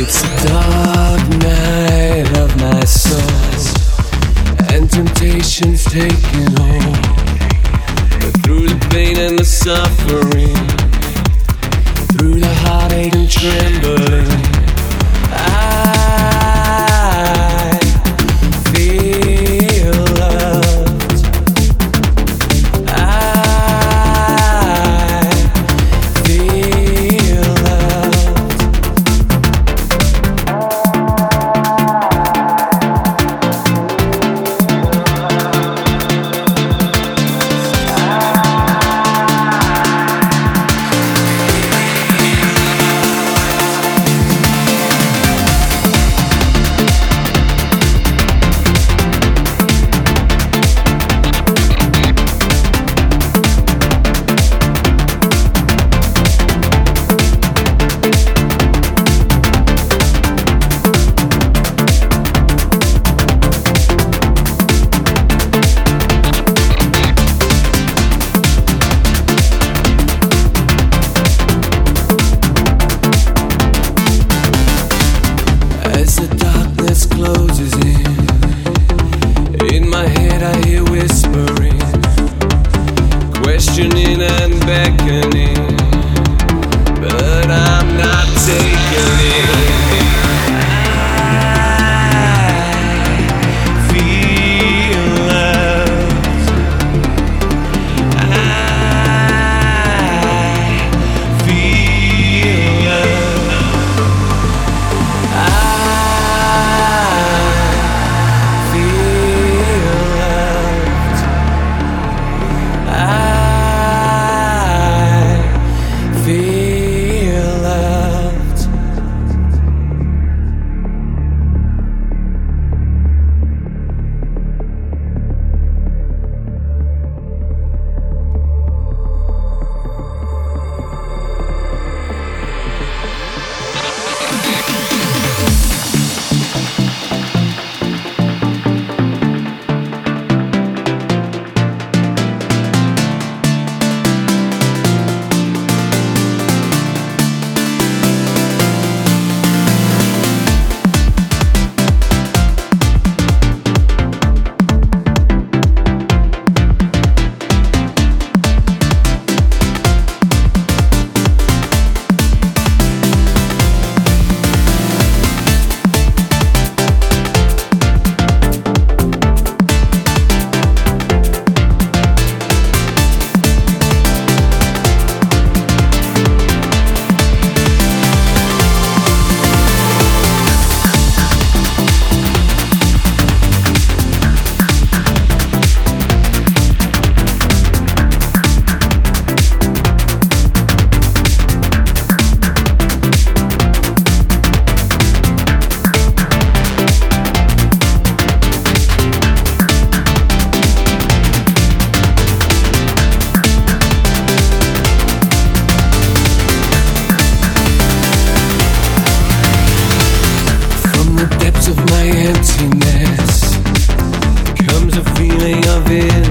It's a dark night of my soul, and temptation's taking hold. But through the pain and the suffering. Of my emptiness. Comes a feeling of inner